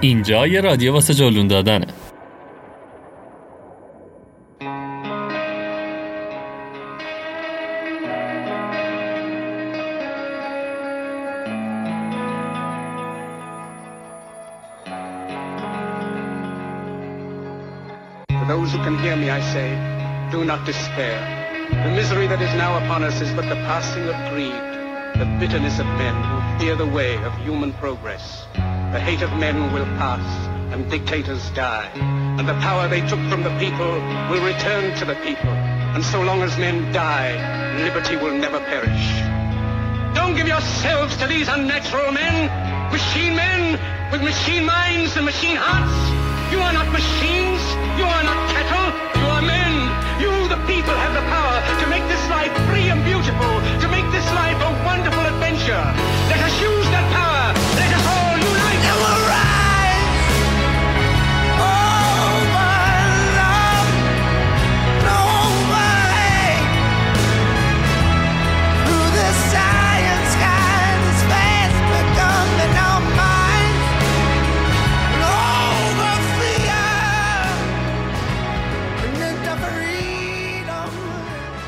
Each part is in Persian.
اینجا یه رادیو واسه جلون دادنه To those who can hear me, I say, do not despair. The misery that is now upon us is but the passing of greed, the bitterness of men who fear the way of human progress. The hate of men will pass, and dictators die, and the power they took from the people will return to the people. And so long as men die, liberty will never perish. Don't give yourselves to these unnatural men, machine men with machine minds and machine hearts. You are not machines. You are not cattle. You are men. You, the people, have the power to make this life free and beautiful, to make this life a wonderful adventure. Let us use that power.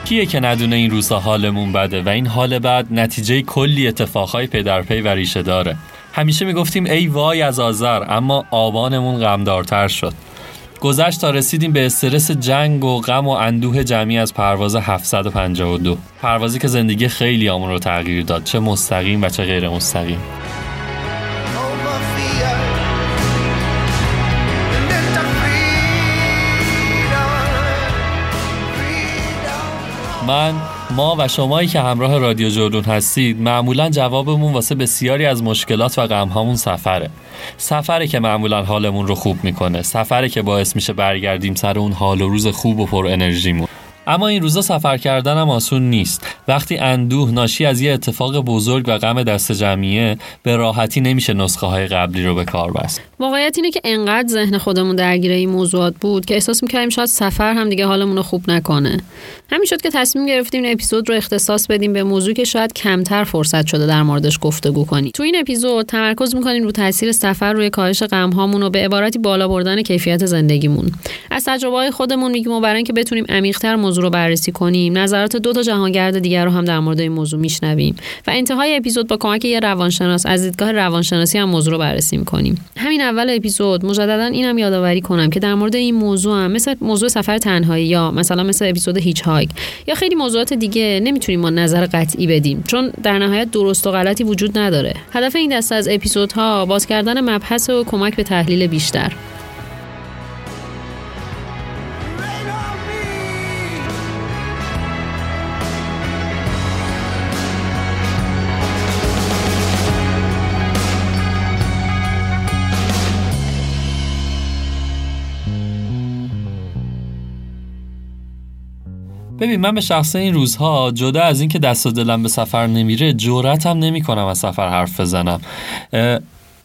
کیه که ندونه این روزها حالمون بده و این حال بد نتیجه کلی اتفاقهای پی در پی و ریشه داره. همیشه می‌گفتیم ای وای از آذر اما آبانمون غمدارتر شد. گذشت تا رسیدیم به استرس جنگ و غم و اندوه جمعی از پرواز 752 پروازی که زندگی خیلی آمون رو تغییر داد چه مستقیم و چه غیر مستقیم. من ما و شمایی که همراه رادیو جردون هستید معمولا جوابمون واسه بسیاری از مشکلات و غمهامون سفره. سفره که معمولا حالمون رو خوب می‌کنه. سفره که باعث میشه برگردیم سر اون حال و روز خوب و پر انرژیمون. اما این روزا سفر کردن هم آسون نیست. وقتی اندوه ناشی از یه اتفاق بزرگ و غم دست جمعیه به راحتی نمیشه نسخه های قبلی رو به کار بست. واقعیت اینه که انقدر ذهن خودمون درگیر این موضوعات بود که احساس می‌کردیم شاید سفر هم دیگه حالمون رو خوب نکنه. همین شد که تصمیم گرفتیم این اپیزود رو اختصاص بدیم به موضوعی که شاید کمتر فرصت شده در موردش گفتگو کنیم. تو این اپیزود تمرکز می‌کنیم رو تاثیر سفر روی کاهش غمهامون و به عبارتی بالا بردن کیفیت زندگیمون. از تجربه خودمون میگیم و برای اینکه بتونیم عمیق‌تر موضوع رو بررسی کنیم. نظرات دو تا جهانگرد دیگر رو هم در مورد این موضوع میشنویم. و انتهای اپیزود با کمک یه روانشناس از دیدگاه روانشناسی هم موضوع رو بررسی می‌کنیم. همین اول اپیزود مجددا اینم یادآوری کنم که در مورد این موضوع هم مثل موضوع سفر تنهایی یا مثلا مثل اپیزود هیچ هایک یا خیلی موضوعات دیگه نمی‌تونیم ما نظر قطعی بدیم چون در نهایت درست و غلطی وجود نداره. هدف این دسته از اپیزودها باز کردن مبحث و کمک به تحلیل بیشتر. ببین من به شخص این روزها جدا از اینکه دست و دلم به سفر نمیره جرأتم نمی‌کنم از سفر حرف بزنم.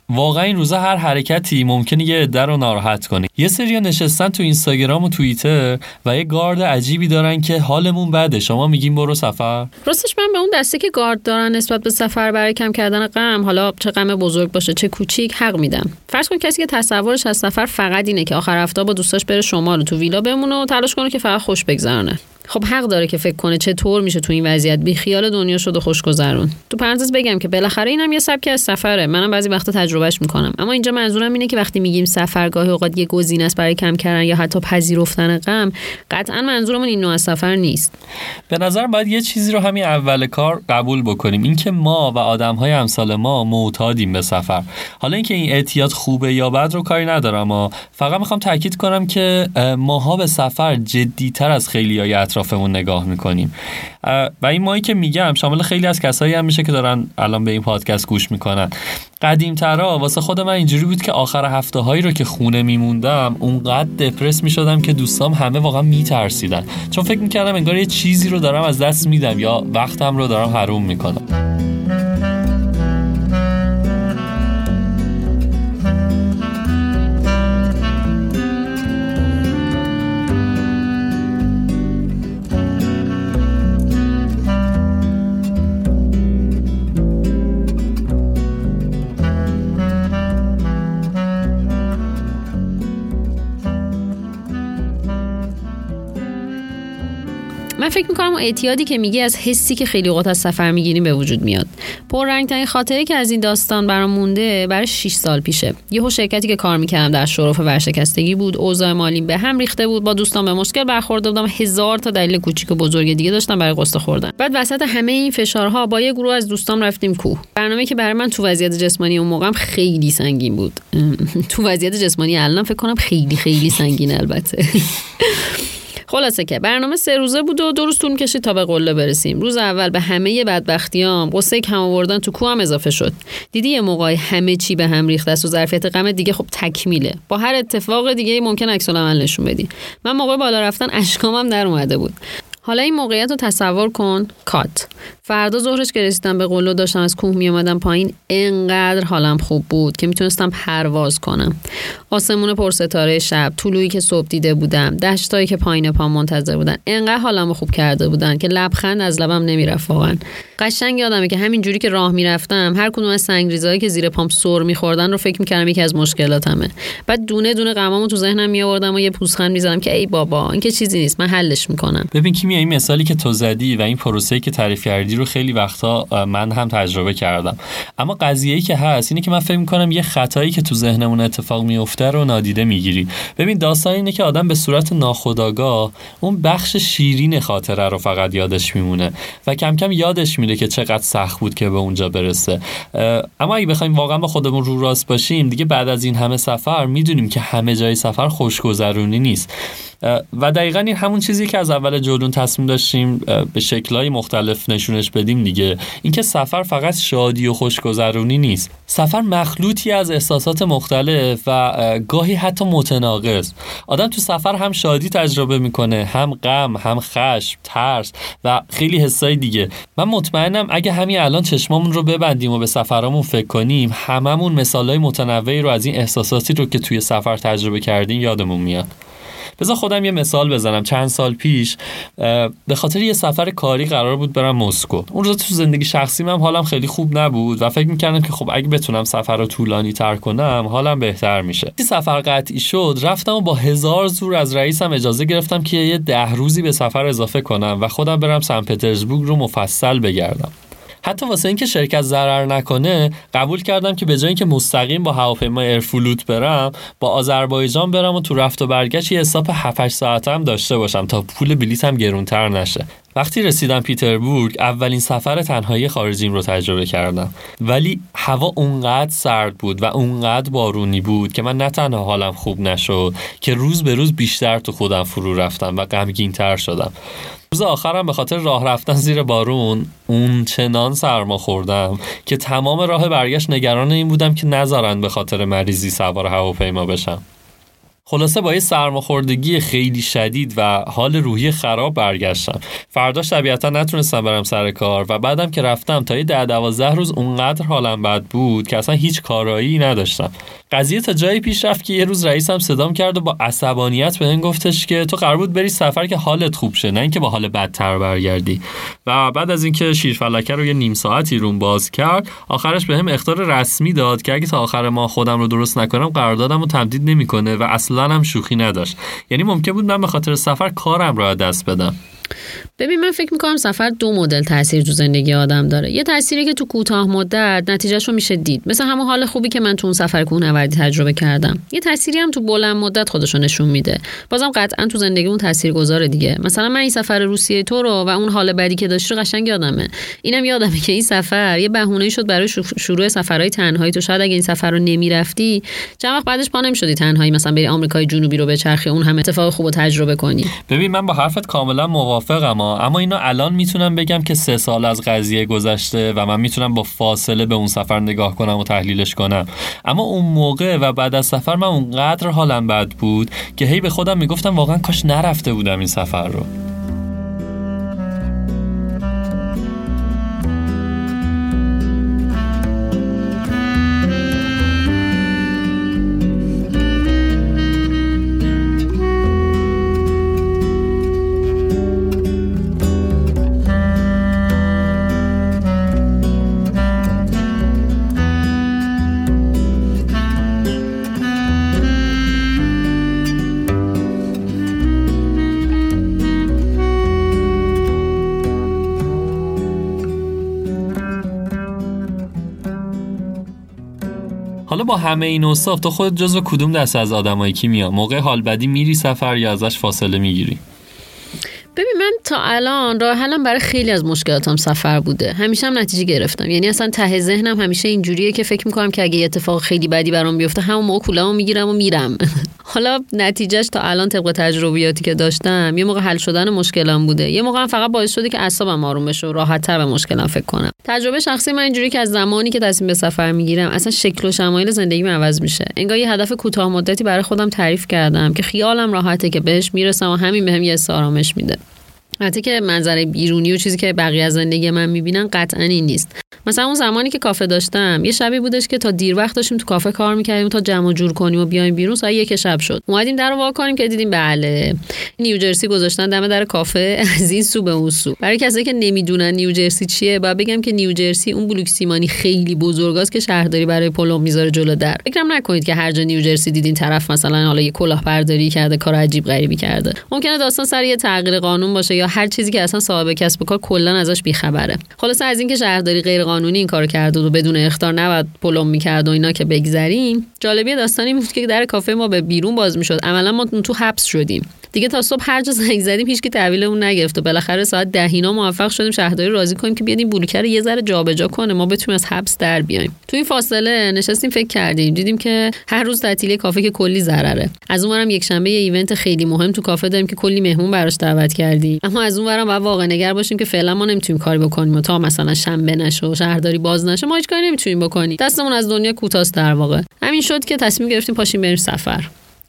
واقعا این روزا هر حرکتی ممکنه یه عده رو ناراحت کنه. یه سری نشستن تو اینستاگرام و توییتر و یه گارد عجیبی دارن که حالمون بده. شما میگیم برو سفر. راستش من به اون دسته که گارد دارن نسبت به سفر برای کم کردن غم حالا چه غم بزرگ باشه چه کوچیک حق میدم. فرض کن کسی که تصورش از سفر فقط اینه که آخر هفته با دوستاش بره شمال تو ویلا بمونه و تلاش کنه که فقط خوش بگذرونه. خب حق داره که فکر کنه چطور میشه تو این وضعیت بی خیال دنیا شده خوش گذرون تو پرانتز بگم که بالاخره اینم یه سبکی از سفره. منم بعضی وقتا تجربهش می‌کنم. اما اینجا منظورم اینه که وقتی میگیم سفر گاهی اوقات یه گزینه است برای کم کردن یا حتی پذیرفتن غم قطعا منظورمون این نوع از سفر نیست. به نظر باید یه چیزی رو همین اول کار قبول بکنیم. اینکه ما و آدمهای امثال ما معتادیم به سفر. حالا اینکه این اعتیاد خوبه یا بد رو کاری ندارم. اما فقط می‌خوام تاکید کنم که ماها به سفر جدیتر از خیلی اطرافمون نگاه می‌کنیم. و این مایی که میگم شامل خیلی از کسایی هم میشه که دارن الان به این پادکست گوش می‌کنن. قدیم ترا واسه خود من اینجوری بود که آخر هفته هایی رو که خونه میموندم اونقدر دپرس می‌شدم که دوستام همه واقعا میترسیدن. چون فکر می‌کردم انگار یه چیزی رو دارم از دست میدم یا وقتم رو دارم حروم می‌کنم. اون اعتیادی که میگی از حسی که خیلی اوقات از سفر می‌گیریم به وجود میاد. ترین خاطره که از این داستان برام مونده برای 6 سال پیشه. یهو شرکتی که کار می‌کردم در شرف ورشکستگی بود اوضاع مالی به هم ریخته بود با دوستان به مشکل برخورده بودم هزار تا دلیل کوچیک و بزرگ دیگه داشتم برای قصه خوردن. بعد وسط همه این فشارها با یه گروه از دوستام رفتیم کوه. برنامه که برای من تو وضعیت جسمانی اون موقعم خیلی سنگین بود. تو وضعیت جسمانی الان فکر کنم خیلی خیلی سنگین البته. خلاصه که برنامه سه روزه بود و روز طول کشید تا به قله برسیم. روز اول به همه بدبختیام قصه کم آوردن تو کوه هم اضافه شد. دیدی یه موقعی همه چی به هم ریخته است و ظرفیت غم دیگه خب تکمیله. با هر اتفاق دیگه ممکن عکس العمل نشون بدی. من موقع بالا رفتن اشکامم در اومده بود. حالا این موقعیت رو تصور کن کات. فردا ظهرش که رسیدم به قلو داشتم از کوه می اومدم پایین انقدر حالم خوب بود که می‌تونستم پرواز کنم. آسمون پرستاره شب طلوعی که صبح دیده بودم دشتایی که پایین پام منتظر بودن. انقدر حالم خوب کرده بودن که لبخند از لبم نمی‌رفت واقعا. قشنگ یادمه که همین جوری که راه می‌رفتم هر کدوم از سنگریزایی که زیر پام سر میخوردن رو فکر می‌کردم یکی از مشکلاتمه. بعد دونه دونه غمامو تو ذهنم میآوردم و یه پوزخند می‌زدم که ای بابا این که چیزی نیست من حلش می‌کنم. ببین کی این مثالی که تو زدی و این پروسه‌ای که تعریف کردی رو خیلی وقتا من هم تجربه کردم. اما قضیه‌ای که هست اینه که من فکر می‌کنم یه خطایی که تو ذهنمون اتفاق میفته رو نادیده می‌گیری. ببین داستان اینه که آدم به صورت ناخودآگاه اون بخش شیرین خاطره رو فقط یادش میمونه و کم کم یادش میره که چقدر سخت بود که به اونجا برسه. اما اگه بخوایم واقعا با خودمون رو راست باشیم دیگه بعد از این همه سفر می‌دونیم که همه جای سفر خوشگذرونی نیست. و دقیقا این همون چیزی که از اول جلون تصمیم داشتیم به شکلهای مختلف نشونش بدیم دیگه. اینکه سفر فقط شادی و خوشگذرونی نیست. سفر مخلوطی از احساسات مختلف و گاهی حتی متناقض. آدم تو سفر هم شادی تجربه می‌کنه هم غم هم خشم ترس و خیلی حسای دیگه. من مطمئنم اگه همین الان چشمامون رو ببندیم و به سفرامون فکر کنیم هممون مثالهای متنوعی رو از این احساساتی رو که توی سفر تجربه کردیم یادمون میاد. بذار خودم یه مثال بزنم. چند سال پیش به خاطر یه سفر کاری قرار بود برم مسکو. اون روز تو زندگی شخصی من حالم خیلی خوب نبود و فکر می‌کردم که خب اگه بتونم سفر رو طولانی تر کنم حالم بهتر میشه. سفر قطعی شد رفتم و با هزار زور از رئیسم اجازه گرفتم که یه ده روزی به سفر اضافه کنم و خودم برم سن پترزبورگ رو مفصل بگردم. حتی واسه اینکه شرکت ضرر نکنه قبول کردم که به جای اینکه مستقیم با هواپیما ایرفلوت برم با آذربایجان برم و تو رفت و برگشت یه حساب 7 ساعت هم داشته باشم تا پول بلیتم گرونتر نشه. وقتی رسیدم پیتربورگ اولین سفر تنهایی خارجیم رو تجربه کردم. ولی هوا اونقدر سرد بود و اونقدر بارونی بود که من نه تنها حالم خوب نشد که روز به روز بیشتر تو خودم فرو رفتم و غمگین تر شدم. روز آخرم به خاطر راه رفتن زیر بارون اون چنان سرما خوردم که تمام راه برگشت نگران این بودم که نذارن به خاطر مریضی سوار هواپیما بشم. خلاصه با یه سرماخوردگی خیلی شدید و حال روحی خراب برگشتم. فرداش طبیعتا نتونستم برم سر کار و بعدم که رفتم تا یه ده دوازده روز اونقدر حالم بد بود که اصلا هیچ کارایی نداشتم. قضیه تا جایی پیش رفت که یه روز رئیسم صدام کرد و با عصبانیت به گفتش که تو قرار بود بری سفر که حالت خوب شه نه اینکه با حال بدتر برگردی. و بعد از اینکه شیرفلکه رو یه نیم ساعتی روم باز کرد آخرش بهم به اختار رسمی داد که اگه تا آخر ما خودم رو درست نکنم قراردادم رو تمدید نمی‌کنه و اصلا هم شوخی نداشت. یعنی ممکن بود من به خاطر سفر کارم رو دست بدم. ببین من فکر می‌کنم سفر دو مدل تاثیر تو زندگی آدم داره. یه تأثیری که تو کوتاه مدت نتیجهش رو میشه دید. مثل همون حال خوبی که من تو اون سفر کوهنوردی تجربه کردم. یه تأثیری هم تو بلند مدت خودشو نشون میده. بازم قطعا تو زندگی اون تاثیر گذاره دیگه. مثلا من این سفر روسیه تو رو و اون حال بدی که داشتی رو قشنگ یادمه. اینم یادمه که این سفر یه بهونه شد برای شروع سفرهای تنهایی. تو شاید اگه این سفر رو نمی‌رفتی چند وقت بعدش پا نمی‌شدی تنهایی. مثلا بری آمریکای جنوبی رو بچرخی اون هم اتفاق خوب تجربه کنی. ببین من با حرفت کاملا موافقم اما اینو الان می‌تونم بگم که سه سال از قضیه گذشته و من می‌تونم با فاصله به اون سفر نگاه کنم و تحلیلش کنم. اما اون موقع و بعد از سفر من اونقدر حالم بد بود که هی به خودم می‌گفتم واقعا کاش نرفته بودم این سفر رو. همه این اوصاف تو خودت جزو کدوم دست از آدمایی کی میاد موقع حال بدی میری سفر یا ازش فاصله می‌گیری؟ ببین من تا الان راه حلم برای خیلی از مشکلاتم سفر بوده. همیشه هم نتیجه گرفتم. یعنی اصلا ته ذهنم همیشه اینجوریه که فکر می‌کنم که اگه اتفاق خیلی بدی برام بیفته همون موقع کولمو می‌گیرم و میرم. حالا نتیجهش تا الان طبق تجربیاتی که داشتم یه موقع حل شدن مشکلام بوده. یه موقع فقط باعث شده که اعصابم آروم بشه و راحتتر به مشکلم فکر کنم. تجربه شخصی من اینجوری که از زمانی که تصمیم به سفر می‌گیرم اصلا شکل و شمایل زندگیم عوض میشه. انگار یه هدف کوتاه مدتی برای خودم تعریف کردم که خیالم راحته که بهش می‌رسم و همین بهم یه آرامش میده. حتی که منظره بیرونی و چیزی که بقیه از زندگی من می‌بینن قطعا این نیست. مثلا اون زمانی که کافه داشتم یه شبی بودش که تا دیر وقت داشتیم تو کافه کار می‌کردیم تا جمع جور کنیم و بیایم بیرون ساعت یک شب شد. اومدیم در رو وا کنیم که دیدیم بله نیوجرسی گذاشتن دم در کافه از این سو به اون سو. برای کسایی که نمی‌دونن نیوجرسی چیه بعد بگم که نیوجرسی اون بلوک سیمانی خیلی بزرگاست که شهرداری برای پلم می‌ذاره جلو در. فکرم نکنید که هر جا نیوجرسی دیدین طرف مثلا حالا یه کلاهبرداری کرده کار عجیب غریبی کرده. ممکنه داستان سر یه تغییر قانون باشه یا هر چیزی که اصلا صاحب کسب و کار کلا ازش بیخبره. خلاصه از اینکه شهرداری غیر قانونی این کارو کرده و بدون اختار نباید پلم می‌کرد و اینا که بگذریم جالبی داستانی بود که در کافه ما به بیرون باز می‌شد. عملا ما تو حبس شدیم. دیگه تا صبح هر جا زنگ زدیم هیچکی تحویلمون نگرفت و بالاخره ساعت دهینا موفق شدیم شهرداری راضی کنیم که بیاد این بلوکر یه ذره جابجا کنه. ما بتونیم از حبس در بیایم. تو این فاصله نشستیم فکر کردیم. دیدیم که هر روز تعطیلی کافه که کلی ضرره. از اونورم یک شنبه یه ایونت خیلی مهم تو کافه داریم که کلی مهمون براش دعوت کردیم. اما از اونورم باید واقع نگر باشیم که فعلا ما نمی‌تونیم کاری بکنیم و تا مثلا شنبه نشه و شهرداری باز نشه ما هیچ کاری نمی‌تونیم بکنیم. دستمون از دنیا کوتاست در واقع. همین شد که تصمیم گرفتیم پاشیم بریم سفر.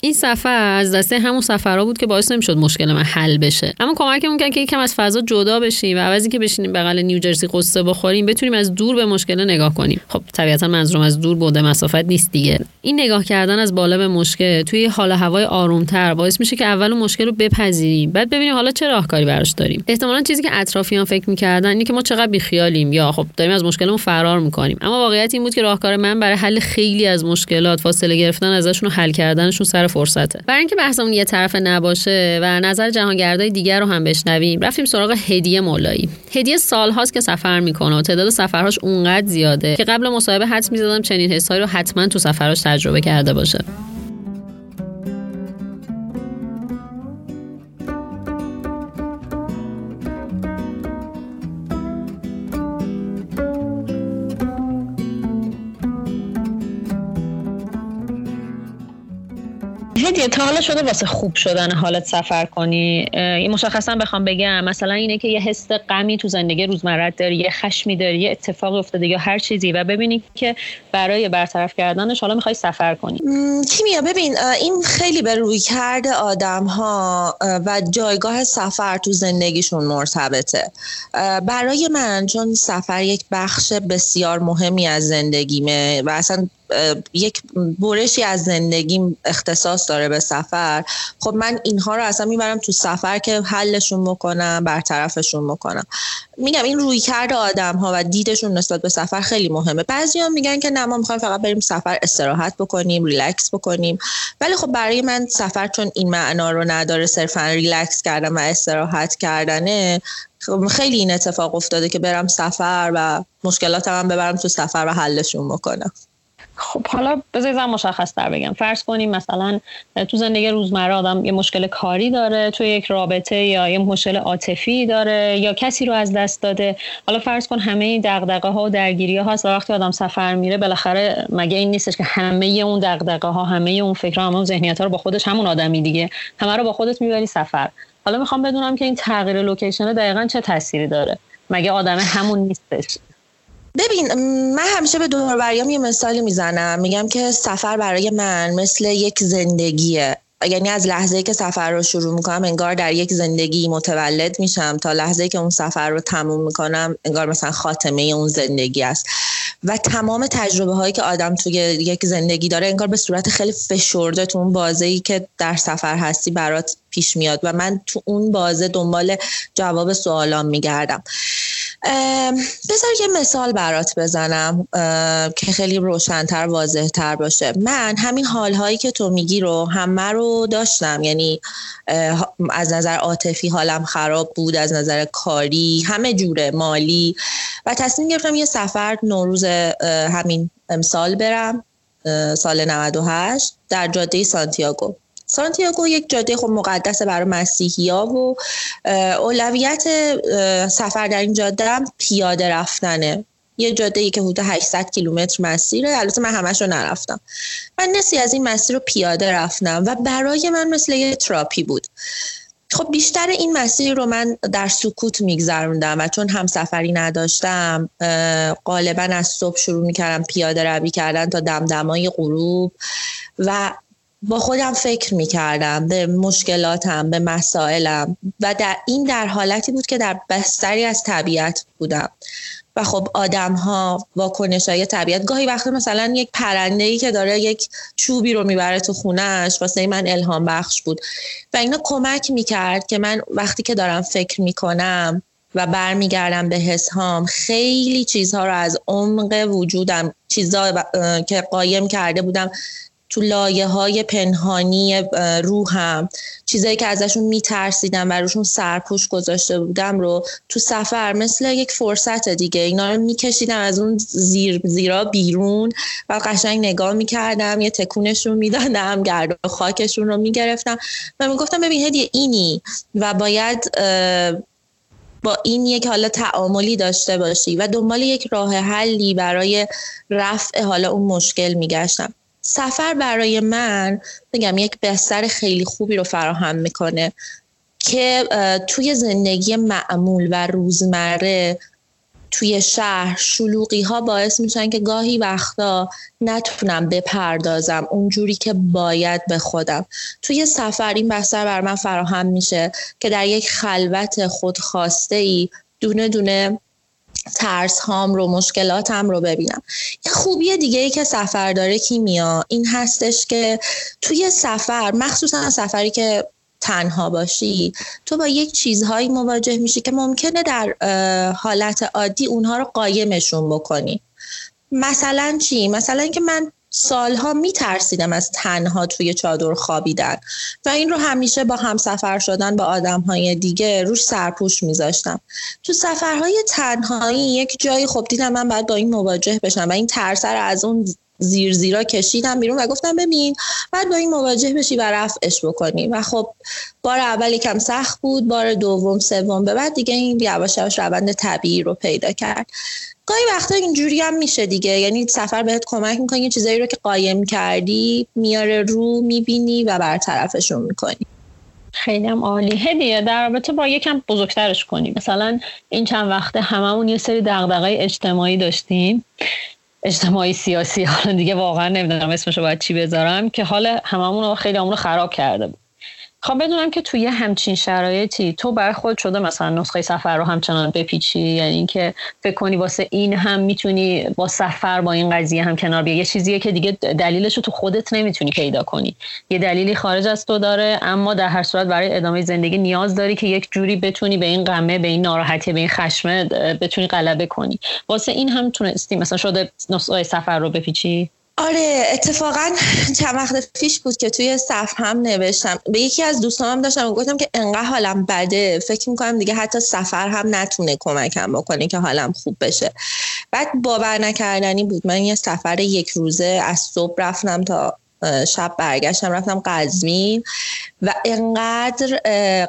این سفر از دسته همون سفرها بود که باعث نمی‌شد مشکل من حل بشه. اما کمکمون کرد که یکم از فضا جدا بشیم و عوضی که بشینیم بغل نیوجرسی قصه بخوریم بتونیم از دور به مشکل نگاه کنیم. خب طبیعتا منظورم از دور بوده مسافت نیست دیگه. این نگاه کردن از بالا به مشکل توی حال هوای آرومتر باعث میشه که اول مشکل رو بپذیریم بعد ببینیم حالا چه راهکاری براش داریم. احتمالا چیزی که اطرافیان فکر می‌کردن اینه که ما چقدر بیخیالیم یا خب داریم از مشکلمون فرار می‌کنیم. اما واقعیت این بود که راهکار من برای حل خیلی از مشکلات فاصله گرفتن ازشون و حل کردنشون سر فرصته. برای اینکه بحثمون یه طرف نباشه و نظر جهانگردای دیگر رو هم بشنویم رفتیم سراغ هدیه مولایی. هدیه سالهاست که سفر می‌کنه و تعداد سفرهاش اونقدر زیاده که قبل مصاحبه حد می‌زدم چنین حسایی رو حتما تو سفرهاش تجربه کرده باشه. هدیه تا حالا شده واسه خوب شدن حالت سفر کنی؟ یه مشخصا بخوام بگم مثلا اینه که یه حس غمی تو زندگی روزمرت داری یه خشمی داری یه اتفاق افتاده یا هر چیزی و ببینی که برای برطرف کردنش حالا می‌خوای سفر کنی. کیمیا ببین این خیلی به روی کرده آدم ها و جایگاه سفر تو زندگیشون مرتبطه. برای من چون سفر یک بخش بسیار مهمی از زندگیمه و اصلا یک برشی از زندگیم اختصاص داره به سفر. خب من اینها رو اصلا می‌برم تو سفر که حلشون بکنم برطرفشون بکنم. میگم این رویکرد آدم ها و دیدشون نسبت به سفر خیلی مهمه. بعضی ها میگن که نه ما می‌خوایم فقط بریم سفر استراحت بکنیم ریلکس بکنیم. ولی خب برای من سفر چون این معنا رو نداره صرفا ریلکس کردن و استراحت کردنه خب خیلی این اتفاق افتاده که برم سفر و مشکلاتم هم ببرم تو سفر و حلشون بکنم. خب حالا بذارید مشخص تر بگم. فرض کنیم مثلا تو زندگی روزمره آدم یه مشکل کاری داره تو یک رابطه یا یه مشکل عاطفی داره یا کسی رو از دست داده. حالا فرض کن همه این دغدغه ها و درگیری ها هست وقتی آدم سفر میره بالاخره مگه این نیستش که همه اون دغدغه ها همه اون فکرها همه اون ذهنیت ها رو با خودش همون آدمی دیگه. همه رو با خودت می‌بری سفر. حالا می‌خوام بدونم که این تغییر لوکیشن دقیقا چه تاثیری داره. مگه آدم همون نیستش؟ ببین من همیشه به دوروبریام یه مثالی می‌زنم. میگم که سفر برای من مثل یک زندگیه. یعنی از لحظه که سفر رو شروع می‌کنم انگار در یک زندگی متولد میشم. تا لحظه که اون سفر رو تموم می‌کنم انگار مثلا خاتمه اون زندگی است. و تمام تجربه هایی که آدم توی یک زندگی داره انگار به صورت خیلی فشرده تو اون بازه ای که در سفر هستی برات پیش میاد. و من تو اون بازه دنبال جواب سوالام میگردم. بذار یه مثال برات بزنم که خیلی روشنتر واضحتر باشه. من همین حالهایی که تو میگی رو همه رو داشتم. یعنی از نظر عاطفی حالم خراب بود از نظر کاری همه جوره مالی. و تصمیم گرفتم یه سفر نوروز همین امسال برم سال 98 در جاده سانتیاگو. سانتیاگو یک جاده خب مقدس برای مسیحی ها و اولویت سفر در این جاده هم پیاده رفتنه. یه جاده ای که حدود 800 کیلومتر مسیره. البته من همش رو نرفتم. من نسی از این مسیر رو پیاده رفتم و برای من مثل یه تراپی بود. خب بیشتر این مسیر رو من در سکوت میگذروندم و چون هم سفری نداشتم غالبا از صبح شروع می‌کردم پیاده روی کردن تا دمدمای غروب و با خودم فکر می کردم به مشکلاتم به مسائلم و در این در حالتی بود که در بستری از طبیعت بودم. و خب آدم ها واکنش های طبیعت گاهی وقتی مثلا یک پرنده ای که داره یک چوبی رو می‌بره تو خونش واسه من الهام بخش بود. و اینا کمک می‌کرد که من وقتی که دارم فکر می‌کنم و برمیگردم به حسهام خیلی چیزها رو از عمق وجودم چیزها که قایم کرده بودم تو لایه های پنهانی روحم چیزایی که ازشون میترسیدم و روشون سرپوش گذاشته بودم رو تو سفر مثل یک فرصت دیگه. اینا رو میکشیدم از اون زیر زیرا بیرون و قشنگ نگاه می‌کردم یه تکونشون می‌دادم گرد و خاکشون رو می‌گرفتم و می‌گفتم ببین هدیه اینی و باید با این یک حالا تعاملی داشته باشی و دنبال یک راه حلی برای رفع حالا اون مشکل میگشتم. سفر برای من بگم یک بستر خیلی خوبی رو فراهم می‌کنه که توی زندگی معمول و روزمره توی شهر شلوغی ها باعث میشن که گاهی وقتا نتونم بپردازم اونجوری که باید به خودم. توی سفر این بستر بر من فراهم میشه که در یک خلوت خودخواسته ای دونه دونه ترس هام رو مشکلاتم رو ببینم یه خوبی دیگه ای که سفر داره کیمیا این هستش که توی سفر مخصوصا سفری که تنها باشی تو با یک چیزهایی مواجه میشی که ممکنه در حالت عادی اونها رو قایمشون بکنی مثلا چی؟ مثلا که من سالها میترسیدم از تنها توی چادر خوابیدن و این رو همیشه با همسفر شدن با آدمهای دیگه روش سرپوش میذاشتم. تو سفرهای تنهایی یک جایی خب دیدم من باید با این مواجه بشم و این ترس از اون زیر زیرا کشیدم بیرون و گفتم ببین بعد با این مواجه بشی و رفعش بکنی. و خب بار اول یکم سخت بود بار دوم سوم به بعد دیگه این یواش یواش روند طبیعی رو پیدا کرد. گاهی وقتا اینجوری هم میشه دیگه. یعنی سفر بهت کمک می‌کنه یه چیزایی رو که قایم کردی میاره رو می‌بینی و برطرفشون می‌کنی. خیلی هم عالی. هدیه در رابطه با یکم بزرگترش کنیم. مثلا این چند وقته هممون یه سری دغدغه اجتماعی داشتیم. اجتماعی سیاسی. حالا دیگه واقعا نمی‌دونم اسمشو باید چی بذارم که حال هممون رو خیلی همون رو خراب کرده بود. خب بدونم که توی همچین شرایطی تو برای خود شده مثلا نسخه سفر رو همچنان بپیچی؟ یعنی اینکه فکر کنی واسه این هم می‌تونی با سفر با این قضیه هم کنار بیا یه چیزیه که دیگه دلیلش رو تو خودت نمی‌تونی پیدا کنی. یه دلیلی خارج از تو داره اما در هر صورت برای ادامه زندگی نیاز داری که یک جوری بتونی به این غمه به این ناراحتی به این خشمه بتونی غلبه کنی. واسه این هم تونستی مثلا شده نسخه سفر رو بپیچی؟ آره اتفاقا چند وقت پیش بود که توی صف هم نوشتم. به یکی از دوستانم داشتم گفتم که انقدر حالم بده. فکر می‌کنم دیگه حتی سفر هم نتونه کمکم بکنه که حالم خوب بشه. بعد باور نکردنی بود. من یه سفر یک روزه از صبح رفتم تا شب برگشتم رفتم قزمین و انقدر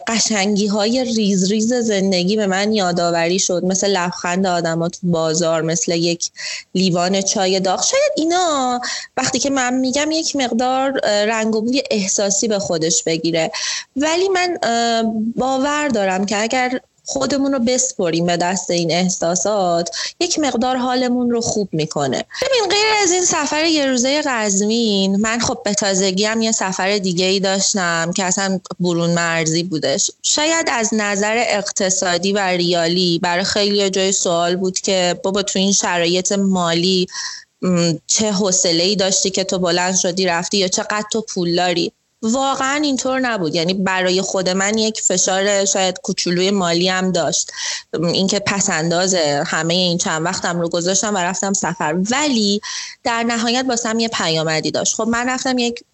قشنگی های ریز ریز زندگی به من یادآوری شد. مثل لبخند آدم تو بازار مثل یک لیوان چای داغ. شاید اینا وقتی که من میگم یک مقدار رنگ و بوی احساسی به خودش بگیره. ولی من باور دارم که اگر خودمون رو بسپریم به دست این احساسات یک مقدار حالمون رو خوب می‌کنه. ببین غیر از این سفر یه روزه قزمین من خب به تازگی هم یه سفر دیگه ای داشتم که اصلا برون مرزی بودش. شاید از نظر اقتصادی و ریالی برای خیلی جای سوال بود که بابا تو این شرایط مالی چه حوصله ای داشتی که تو بلند شدی رفتی یا چقدر تو پول داری؟ واقعا اینطور نبود. یعنی برای خود من یک فشار شاید کوچولوی مالی هم داشت. اینکه پس انداز همه این چند وقتم رو گذاشتم و رفتم سفر. ولی در نهایت باسم یه پیامدی داشت. خب من رفتم یک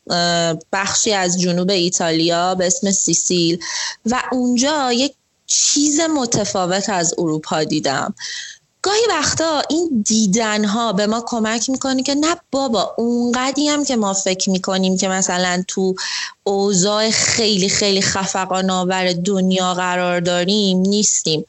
بخشی از جنوب ایتالیا به اسم سیسیل و اونجا یک چیز متفاوت از اروپا دیدم. گاهی وقتا این دیدن ها به ما کمک می‌کنه که نه بابا اونقدی هم که ما فکر می‌کنیم که مثلا تو اوضاع خیلی خیلی خفقان آور دنیا قرار داریم نیستیم.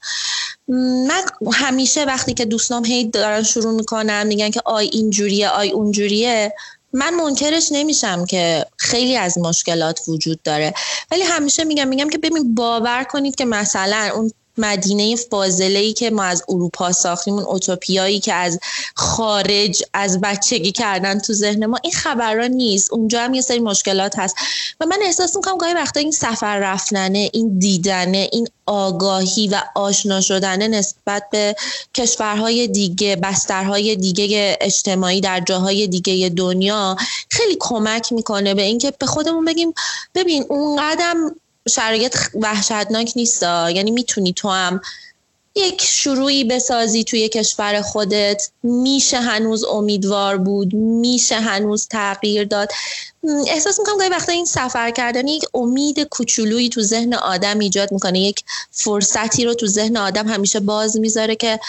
من همیشه وقتی که دوستام هی دارن شروع می‌کنن میگن که آی اینجوریه آی اونجوریه من منکرش نمیشم که خیلی از مشکلات وجود داره. ولی همیشه میگم میگم که ببین باور کنید که مثلا اون مدینه فاضله ای که ما از اروپا ساختیم اون اوتوپیایی که از خارج از بچگی کردن تو ذهن ما این خبرها نیست. اونجا هم یه سری مشکلات هست. و من احساس می‌کنم گاهی وقتا این سفر رفتنه این دیدنه این آگاهی و آشنا شدنه نسبت به کشورهای دیگه بسترهای دیگه اجتماعی در جاهای دیگه دنیا خیلی کمک می‌کنه به اینکه به خودمون بگیم ببین اون قدم شرایط وحشتناک نیست یعنی می‌تونی تو هم یک شروعی بسازی توی کشور خودت. میشه هنوز امیدوار بود. میشه هنوز تغییر داد. احساس می‌کنم گاهی وقتا این سفر کردن یک امید کوچولویی تو ذهن آدم ایجاد می‌کنه. یک فرصتی رو تو ذهن آدم همیشه باز می‌ذاره که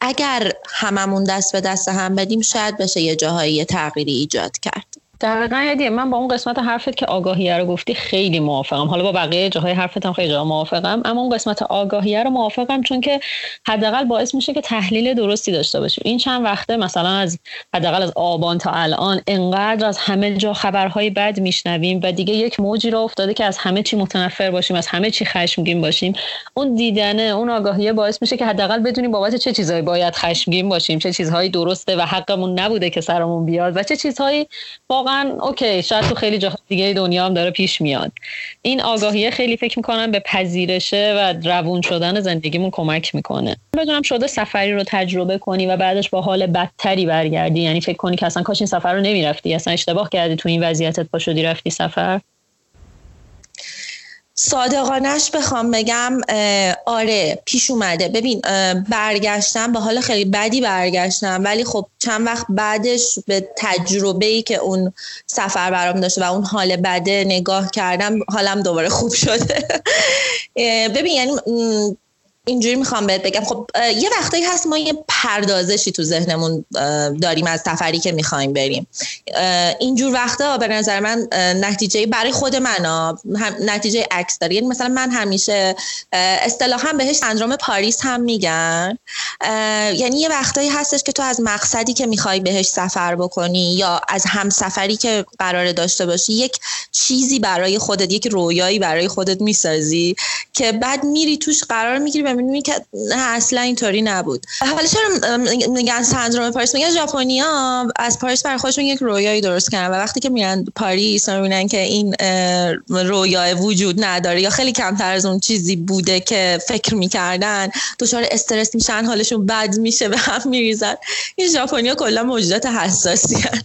اگر هممون دست به دست هم بدیم شاید بشه یه جاهایی تغییری ایجاد کرد. دقیقا یادیه من با اون قسمت حرفت که آگاهیه رو گفتی خیلی موافقم. حالا با بقیه جاهای حرفت هم خیلی جا موافقم اما اون قسمت آگاهیه رو موافقم چون که حداقل باعث میشه که تحلیل درستی داشته باشیم. این چند وقته مثلا از حداقل از آبان تا الان انقدر از همه جا خبرهای بد میشنویم و دیگه یک موجی رو افتاده که از همه چی متنفر باشیم از همه چی خشمگین باشیم. اون دیدنه اون آگاهیه باعث میشه که حداقل بدونیم بابت چه چیزهایی باید خشمگین باشیم چه چیزهایی درسته و حقمون نبوده که سرمون بیاد و چه چیزهایی واقعا اوکی شاید تو خیلی جاهای دیگه دنیا هم داره پیش میاد. این آگاهیه خیلی فکر می‌کنم به پذیرشه و روون شدن زندگیمون کمک می‌کنه. بدونم شده سفری رو تجربه کنی و بعدش با حال بدتری برگردی. یعنی فکر کنی که اصلا کاش این سفر رو نمی‌رفتی اصلا اشتباه کردی تو این وضعیتت پا شدی رفتی سفر. صادقانش بخوام بگم آره پیش اومده. ببین برگشتم به حال خیلی بدی برگشتم ولی خب چند وقت بعدش به تجربه ای که اون سفر برام داشته و اون حال بده نگاه کردم حالم دوباره خوب شده. ببین یعنی اینجوری می‌خوام بهت بگم. خب یه وقتایی هست ما یه پردازشی تو ذهنمون داریم از سفری که می‌خوایم بریم. اینجور وقتا به نظر من نتیجه برای خود من نتیجه عکس داره. یعنی مثلا من همیشه اصطلاحا بهش سندروم پاریس هم میگن. یعنی یه وقتایی هستش که تو از مقصدی که می‌خوای بهش سفر بکنی یا از همسفری که قرار داشته باشی یک چیزی برای خودت یک رویایی برای خودت می‌سازی که بعد میری توش قرار می‌گیری که نه اصلا اینطوری نبود. حالا چرا میگن سندروم پاریس؟ میگن ژاپنیا از پاریس برای خودشون یک رویایی درست کردن و وقتی که میرن پاریس می‌بینن که این رویای وجود نداره یا خیلی کمتر از اون چیزی بوده که فکر می‌کردن دچار استرس میشن حالشون بد میشه به هم میریزن. این ژاپنیا کلا موجودات حساسی هن.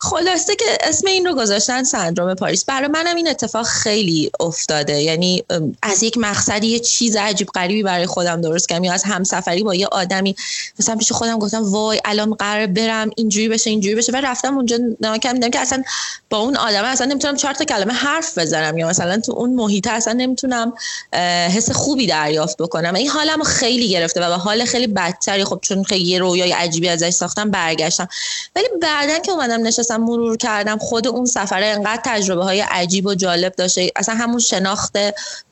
خلاصه که اسم این رو گذاشتن سندروم پاریس. برای منم این اتفاق خیلی افتاده. یعنی از یک مقصدی یه چیز عجیب غریبی برای خودم درست کردم یا از همسفری با یه آدمی مثلا پیش خودم گفتم وای الان قرار برم اینجوری بشه اینجوری بشه. و رفتم اونجا ناکم دیدم که اصلا با اون آدم اصلا نمی‌تونم چهار تا کلمه حرف بزنم. یا مثلا تو اون محیط اصلا نمی‌تونم حس خوبی دریافت بکنم. این حالم خیلی گرفته و به حال خیلی بدتری. خب چون خیلی یه رویای عجیبی ازش ساختم برگشتم. ولی بعدا که اومدم نشستم مرور کردم خود اون سفره انقدر تجربه های عجیب و جالب داشته. اصلا همون شناخت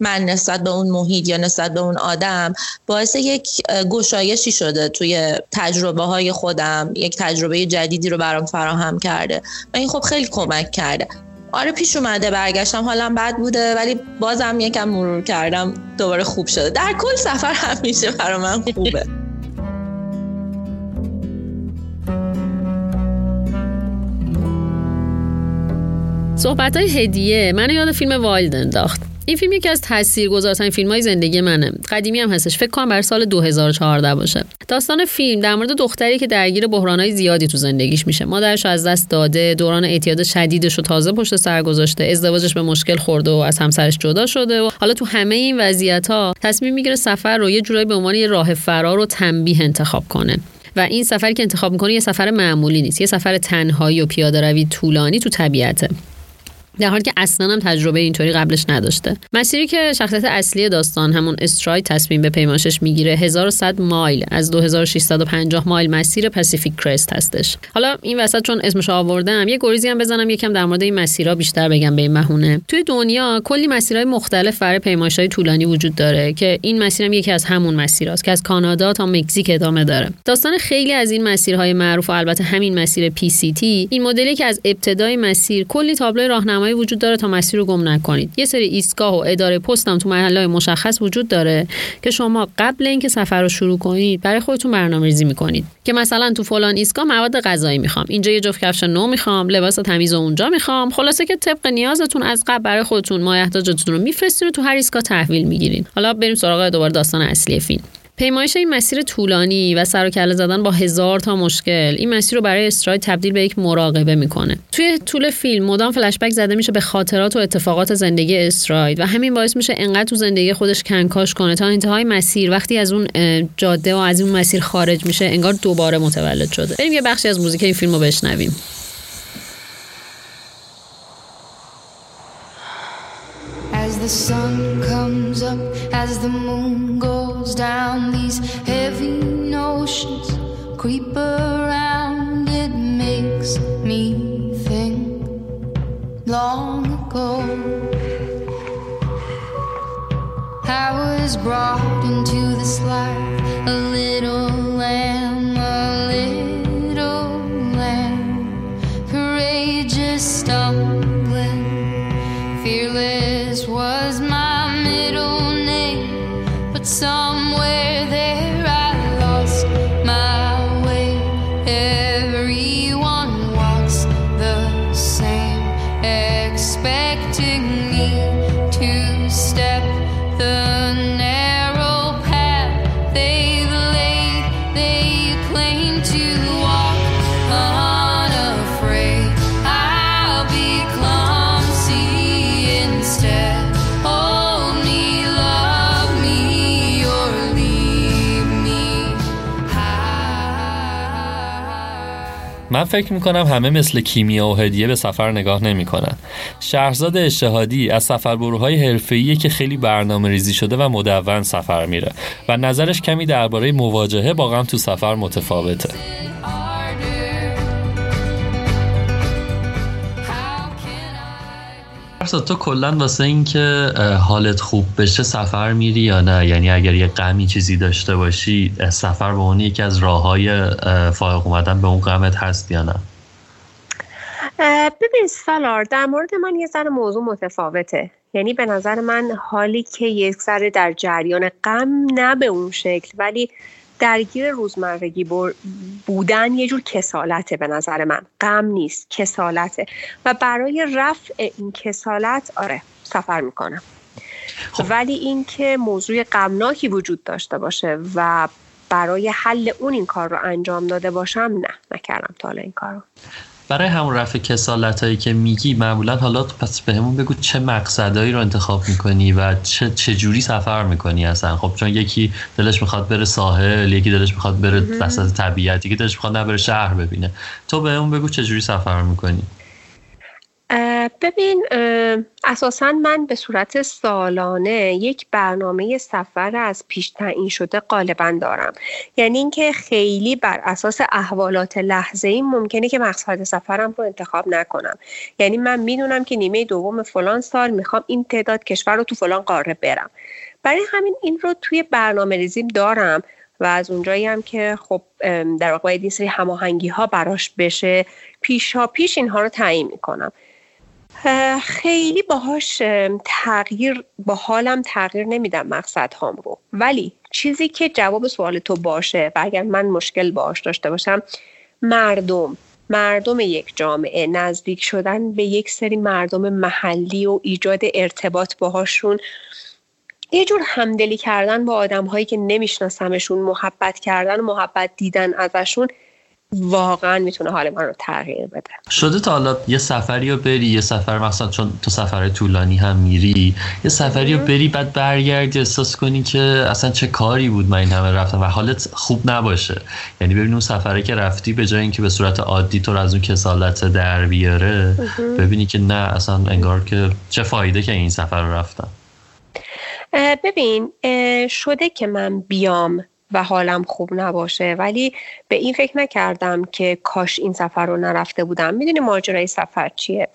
من نسبت به اون محیط یا نسبت به اون آدم باعث یک گشایشی شده توی تجربه های خودم یک تجربه جدیدی رو برام فراهم کرده و این خب خیلی کمک کرده. آره پیش اومده برگشتم حالم بد بوده ولی بازم یکم مرور کردم دوباره خوب شده. در کل سفر همیشه برای من خوبه. صحبت های هدیه. من یاد فیلم وایلد انداخت. این فیلم یکی از تاثیرگذارترین فیلم های زندگی منه. قدیمی هم هستش. فکر کنم بر سال 2014 باشه. داستان فیلم در مورد دختری که درگیر بحرانهای زیادی تو زندگیش میشه. مادرش از دست داده دوران اعتیاد شدیدش رو تازه پشت سر گذاشته ازدواجش به مشکل خورده و از همسرش جدا شده و حالا تو همه این وضعیت ها تصمیم می‌گیره سفر رو یه جورایی به عنوان یه راه فرار و تنبیه انتخاب کنه. و این سفری که انتخاب می‌کنه یه سفر معمولی نیست. یه سفر تنهایی و پیاده روی طولانی تو طبیعته. در حالی که اصلا هم تجربه اینطوری قبلش نداشته. مسیری که شخصیت اصلی داستان همون استراید تصمیم به پیماشش می‌گیره 1100 مایل. از 2650 مایل مسیر پاسیفیک کرست هستش. حالا این وسط چون اسمش آوردم یه گریزی هم بزنم یکم در مورد این مسیرها بیشتر بگم به این مهونه توی دنیا کلی مسیرهای مختلف برای پیمایش‌های طولانی وجود داره که این مسیرم یکی از همون مسیراست که از کانادا تا مکزیک ادامه داره. داستان خیلی از این مسیرهای معروف و البته همین مسیر PCT این مدلی که از ابتدای مسیر کلی تابلو راهنمایی وجود داره تا مسیر رو گم نکنید. یه سری ایستگاه و اداره پست هم تو محله مشخص وجود داره که شما قبل اینکه سفر رو شروع کنید برای خودتون برنامه‌ریزی می‌کنید. که مثلا تو فلان ایستگاه مواد غذایی می‌خوام. اینجا یه جفت کفش نو می‌خوام لباس تمیز اونجا می‌خوام. خلاصه که طبق نیازتون از قبل برای خودتون مایه احتیاجاتتون رو میفرستین و تو هر ایستگاه تحویل می‌گیرین حالا بریم سراغ دوباره داستان اصلی فیلم. پیمایش این مسیر طولانی و سر و کله زدن با هزار تا مشکل این مسیر رو برای استراید تبدیل به یک مراقبه می‌کنه. توی طول فیلم مدام فلشبک زده میشه به خاطرات و اتفاقات زندگی استراید و همین باعث میشه انقدر تو زندگی خودش کنکاش کنه تا انتهای مسیر وقتی از اون جاده و از اون مسیر خارج میشه انگار دوباره متولد شده. بریم یه بخشی از موزیک این فیلم رو بشنویم. As the sun comes up, as the moon goes down, these heavy notions creep around. It makes me think long ago. I was brought into this life a little lamb, من فکر می‌کنم همه مثل کیمیا و هدیه به سفر نگاه نمی‌کنن. شهرزاد اشتهادی از سفربروهای حرفه‌ایه که خیلی برنامه ریزی شده و مدون سفر میره و نظرش کمی درباره مواجهه با غم تو سفر متفاوته. فرسا تو کلا واسه اینکه حالت خوب بشه سفر میری یا نه؟ یعنی اگر یه غمی چیزی داشته باشی سفر به عنوان یکی از راههای فائق اومدن به اون غمت هست یا نه؟ ببین سالار در مورد من یه ذره موضوع متفاوته. یعنی به نظر من حالی که یک ذره در جریان غم نه به اون شکل ولی درگیر روزمرگی بودن یه جور کسالته به نظر من. غم نیست کسالته. و برای رفع این کسالت آره سفر می‌کنم. ولی اینکه موضوع غمناکی وجود داشته باشه و برای حل اون این کار رو انجام داده باشم نه نکردم تا حالا این کار رو برای همون رفع کسالت هایی که میگی معمولا حالا پس بهمون بگو چه مقصدهایی رو انتخاب می‌کنی و چه, چه جوری سفر می‌کنی اصلا؟ خب چون یکی دلش می‌خواد بره ساحل یکی دلش می‌خواد بره وسط طبیعت یکی دلش می‌خواد نبره شهر ببینه. تو بهمون بگو چه جوری سفر می‌کنی؟ ببین اساسا من به صورت سالانه یک برنامه سفر از پیش تعیین شده غالبا دارم. یعنی اینکه خیلی بر اساس احوالات لحظه ای ممکنه که مقصد سفرم رو انتخاب نکنم. یعنی من می‌دونم که نیمه دوم فلان سال می‌خوام این تعداد کشور رو تو فلان قاره برم. برای همین این رو توی برنامه ریزیم دارم و از اونجایی هم که خب در واقع باید یه سری هماهنگی ها براش بشه پیشا پیش اینها رو تعیین می‌کنم. خیلی باهاش تغییر با حالم تغییر نمیدم مقصد هام رو. ولی چیزی که جواب سوال تو باشه و اگر من مشکل باهاش داشته باشم مردم. مردم یک جامعه. نزدیک شدن به یک سری مردم محلی و ایجاد ارتباط باهاشون. یه جور همدلی کردن با آدم هایی که نمیشناسمشون محبت کردن و محبت دیدن ازشون. واقعا می‌تونه حال من رو تغییر بده. شده تا حالا یه سفری رو بری یه سفر مثلا چون تو سفر طولانی هم میری یه سفری رو بری بعد برگردی احساس کنی که اصلا چه کاری بود من این همه رفتم و حالت خوب نباشه. یعنی ببین اون سفره که رفتی به جای اینکه به صورت عادی تو رو از اون کسالت در بیاره ببینی که نه اصلا انگار که چه فایده که این سفر رو رفتم. ببین شده که من بیام و حالم خوب نباشه. ولی به این فکر نکردم که کاش این سفر رو نرفته بودم. می‌دونی ماجرای سفر چیه؟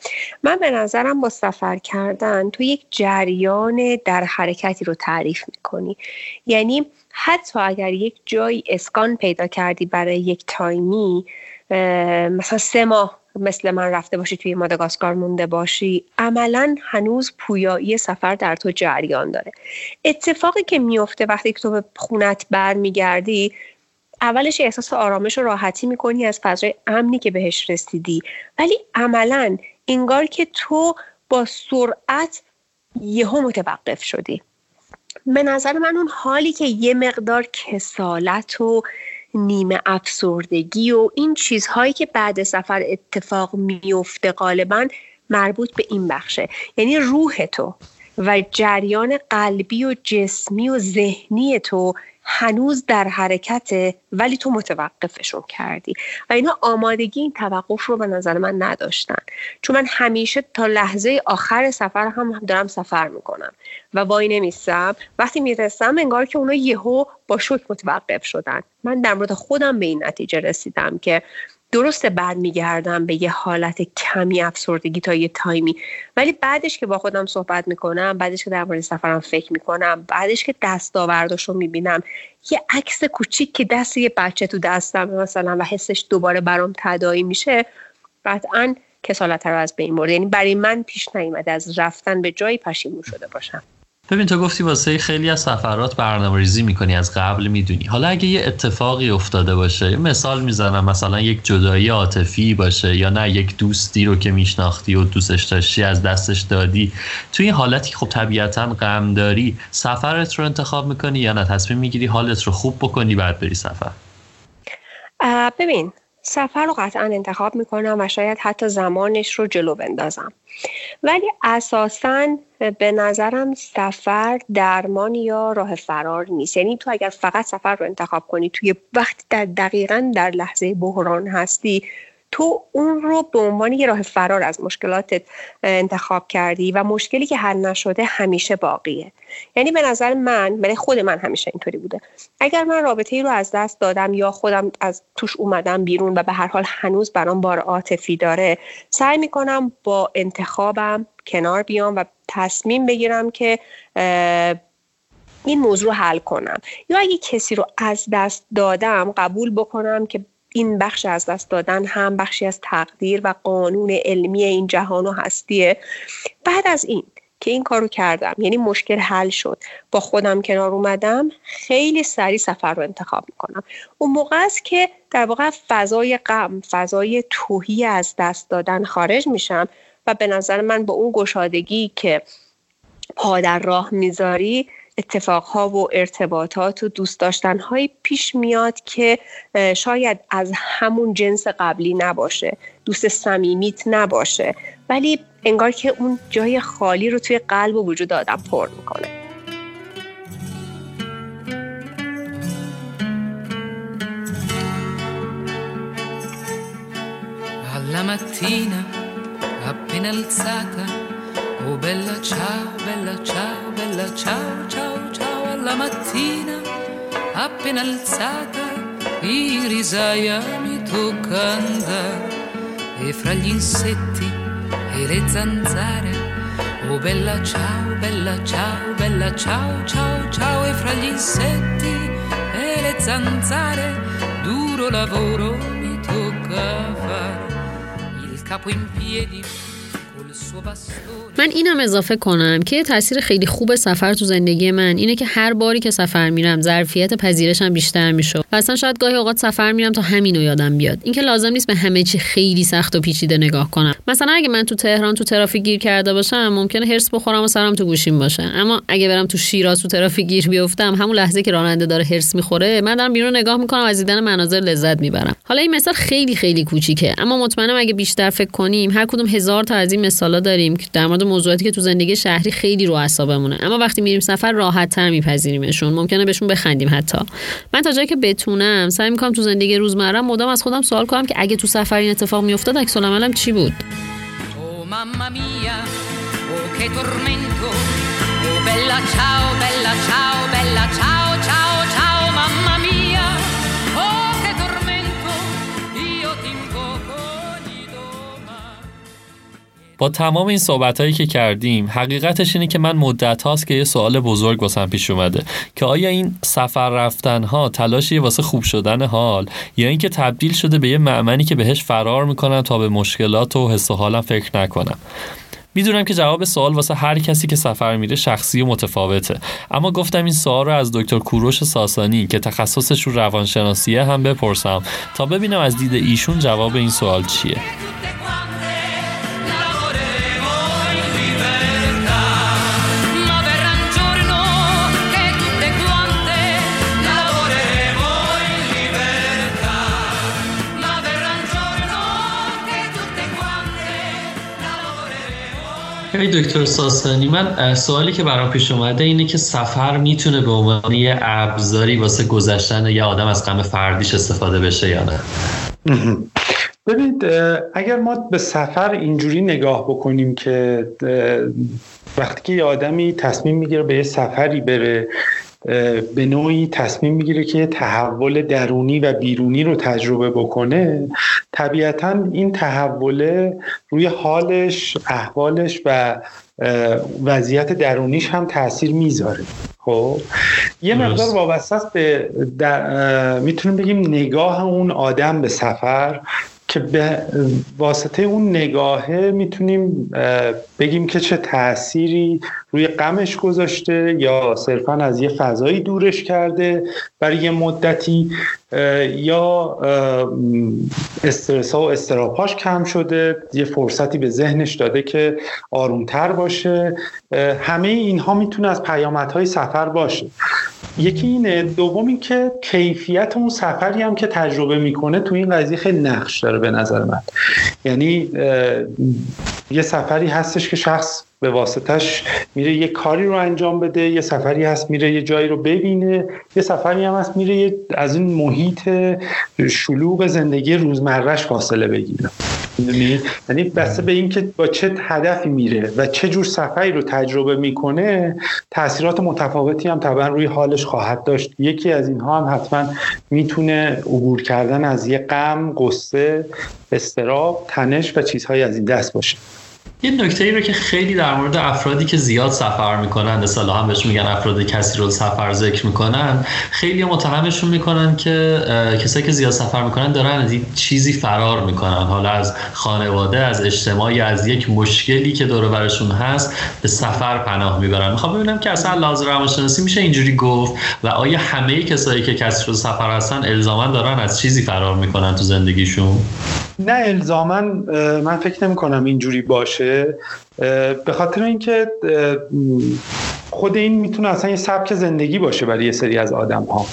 من به نظرم با سفر کردن تو یک جریان در حرکتی رو تعریف می‌کنی. یعنی حتی اگر یک جایی اسکان پیدا کردی برای یک تایمی مثلا سه ماه مثل من رفته باشی توی ماداگاسکار مونده باشی عملا هنوز پویایی سفر در تو جریان داره. اتفاقی که میفته وقتی که تو به خونت برمیگردی اولش احساس آرامش و راحتی می‌کنی از فضای امنی که بهش رسیدی. ولی عملا انگار که تو با سرعت یهو متوقف شدی. به نظر من اون حالی که یه مقدار کسالت و نیمه افسردگی و این چیزهایی که بعد سفر اتفاق میفته غالبا مربوط به این بخشه. یعنی روح تو و جریان قلبی و جسمی و ذهنی تو هنوز در حرکته ولی تو متوقفشون کردی. و اینا آمادگی این توقف رو به نظر من نداشتن. چون من همیشه تا لحظه آخر سفر هم دارم سفر می‌کنم. و وای نمیستم وقتی می‌رسم انگار که اونا یهو با شوک متوقف شدن. من در مورد خودم به این نتیجه رسیدم که درسته بعد میگردم به یه حالت کمی افسردگی تا یه تایمی ولی بعدش که با خودم صحبت می‌کنم بعدش که در مورد سفرم فکر می‌کنم بعدش که دستاورداشو می‌بینم یه عکس کوچیک که دست یه بچه تو دستم مثلا و حسش دوباره برام تدایی میشه قطعا کسالت رو از بین برده. یعنی برای من پیش نیومده از رفتن به جایی پشیمون شده باشم. ببین تو گفتی واسه خیلی از سفرات برنامه ریزی می‌کنی از قبل می‌دونی. حالا اگه یه اتفاقی افتاده باشه یه مثال می‌زنم مثلا یک جدایی عاطفی باشه یا نه یک دوستی رو که میشناختی و دوستش داشتی از دستش دادی تو این حالتی خب طبیعتا غم داری سفرت رو انتخاب می‌کنی یا نه؟ تصمیم می‌گیری حالت رو خوب بکنی بعد بری سفر. ببین سفر رو قطعا انتخاب می‌کنم و شاید حتی زمانش رو جلو بندازم. ولی اساسا به نظرم سفر درمان یا راه فرار نیست. یعنی تو اگر فقط سفر رو انتخاب کنی توی وقتی در دقیقا در لحظه بحران هستی تو اون رو به عنوان یه راه فرار از مشکلاتت انتخاب کردی و مشکلی که حل نشده همیشه باقیه. یعنی به نظر من برای خود من همیشه اینطوری بوده. اگر من رابطه ای رو از دست دادم یا خودم از توش اومدم بیرون و به هر حال هنوز برام بار عاطفی داره سعی می‌کنم با انتخابم کنار بیام و تصمیم بگیرم که این موضوع رو حل کنم. یا اگه کسی رو از دست دادم قبول بکنم که این بخش از دست دادن هم بخشی از تقدیر و قانون علمی این جهان و هستیه. بعد از این که این کارو کردم یعنی مشکل حل شد با خودم کنار اومدم خیلی سریع سفر رو انتخاب می‌کنم. اون موقع است که در واقع فضای غم فضای توهی از دست دادن خارج میشم و به نظر من با اون گشادگی که پا در راه می‌ذاری اتفاقها و ارتباطات و دوست داشتنهایی پیش میاد که شاید از همون جنس قبلی نباشه دوست صمیمیت نباشه ولی انگار که اون جای خالی رو توی قلب و وجود آدم پر می‌کنه. Mattina appena alzata oh bella ciao bella ciao bella ciao ciao ciao alla mattina. Appena alzata in risaia mi tocca andare. E fra gli insetti e le zanzare oh bella ciao bella ciao bella ciao ciao ciao. E fra gli insetti e le zanzare duro lavoro mi tocca fare. Il capo in piedi من اینم اضافه کنم که تاثیر خیلی خوب سفر تو زندگی من اینه که هر باری که سفر میرم ظرفیت پذیرشم بیشتر میشه و اصلا شاید گاهی اوقات سفر میرم تا همینو یادم بیاد. اینکه لازم نیست به همه چی خیلی سخت و پیچیده نگاه کنم. مثلا اگه من تو تهران تو ترافیک گیر کرده باشم ممکنه هرس بخورم و سرم تو گوشیم باشه. اما اگه برم تو شیراز تو ترافیک گیر بیفتم همون لحظه که راننده داره هرس می‌خوره من دارم بیرون نگاه می‌کنم و از دیدن مناظر لذت می‌برم. حالا این مثال خیلی خیلی کوچیکه اما مطمئنم اگه بیشتر فکر کنیم هر کدوم هزار تا از این مثالا داریم که در مورد موضوعاتی که تو زندگی شهری خیلی رو اعصابمونه. اما وقتی میریم سفر راحت تر میپذیریمشون. ممکنه بهشون بخندیم حتی. من تا جایی که بتونم سعی می‌کنم تو زندگی روزمره مدام از خودم سوال کنم که اگه تو سفر این اتفاق میافتاد عکس العملم چی بود؟ Oh با تمام این صحبت هایی که کردیم حقیقتش اینه که من مدت هاست که یه سوال بزرگ واسم پیش اومده که آیا این سفر رفتن ها تلاشی واسه خوب شدن حال یا اینکه تبدیل شده به یه معمنی که بهش فرار می‌کنم تا به مشکلات و حس و حالم فکر نکنم؟ می‌دونم که جواب سوال واسه هر کسی که سفر میره شخصی و متفاوته. اما گفتم این سوال رو از دکتر کوروش ساسانی که تخصصش رو روانشناسیه هم بپرسم تا ببینم از دید ایشون جواب این سوال چیه. ای دکتر ساسانی من سوالی که برام پیش اومده اینه که سفر می‌تونه به عنوان یه ابزاری واسه گذشتن یه آدم از غم فردیش استفاده بشه یا نه؟ ببینید اگر ما به سفر اینجوری نگاه بکنیم که وقتی که یه آدمی تصمیم می‌گیره به یه سفری بره به نوعی تصمیم می‌گیره که تحول درونی و بیرونی رو تجربه بکنه طبیعتا این تحول روی حالش احوالش و وضعیت درونیش هم تاثیر می‌ذاره. خب؟ یه مقدار وابسته است به می‌تونیم بگیم نگاه اون آدم به سفر که به واسطه اون نگاهه می‌تونیم بگیم که چه تأثیری روی غمش گذاشته یا صرفا از یه فضایی دورش کرده برای یه مدتی یا استرس و استراپاش کم شده یه فرصتی به ذهنش داده که آرومتر باشه. همه اینها می‌تونه از پیامدهای سفر باشه. یکی اینه. دوم این که کیفیت اون سفری هم که تجربه می‌کنه تو این قضیه خیلی نقش داره. به نظر من. یعنی یه سفری هستش که شخص به واسطش میره یه کاری رو انجام بده یه سفری هست میره یه جایی رو ببینه یه سفری هم هست میره از این محیط شلوغ زندگی روزمرهش فاصله بگیره. یعنی بسته به اینکه با چه هدفی میره و چه جور سفری رو تجربه می‌کنه تاثیرات متفاوتی هم طبعا روی حالش خواهد داشت. یکی از اینها هم حتما می‌تونه عبور کردن از یه غم قصه استراب تنش و چیزهایی از این دست باشه. یه نکته ای رو که خیلی در مورد افرادی که زیاد سفر می‌کنن مثلا هم بهش میگن افراد کسی رو سفر ذکر می‌کنن خیلی متهمشون می‌کنن که کسایی که زیاد سفر می‌کنن دارن از چیزی فرار می‌کنن. حالا از خانواده از اجتماعی از یک مشکلی که دور برشون هست به سفر پناه می‌برن. می‌خوام ببینم که اصلا لحاظ روانشناسی میشه اینجوری گفت و آیا همه کسایی که کسی رو سفر هستن الزاما دارن از چیزی فرار می‌کنن تو زندگیشون؟ نه الزاما من فکر نمی کنم اینجوری باشه. به خاطر اینکه خود این می‌تونه اصلا یه سبک زندگی باشه برای یه سری از آدم ها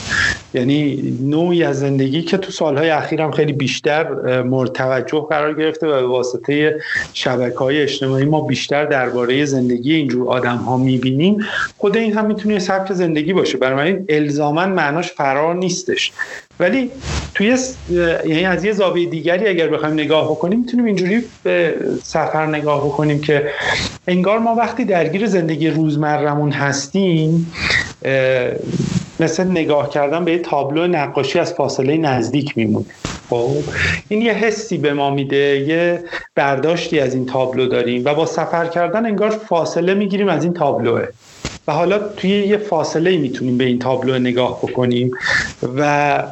یعنی نوعی از زندگی که تو سالهای اخیر هم خیلی بیشتر مورد توجه قرار گرفته و به واسطه شبکه های اجتماعی ما بیشتر درباره زندگی اینجور آدم ها می‌بینیم. خود این هم می‌تونه سبک زندگی باشه. برای الزاما معناش فرار نیستش. ولی توی یعنی از یه زاویه دیگری اگر بخوایم نگاه بکنیم می‌تونیم اینجوری به سفر نگاه بکنیم که انگار ما وقتی درگیر زندگی روزمرمون هستیم مثل نگاه کردن به یه تابلو نقاشی از فاصله نزدیک میمونه. خب این یه حسی به ما میده یه برداشتی از این تابلو داریم و با سفر کردن انگار فاصله می‌گیریم از این تابلوه. و حالا توی یه فاصله می‌تونیم به این تابلو نگاه بکنیم و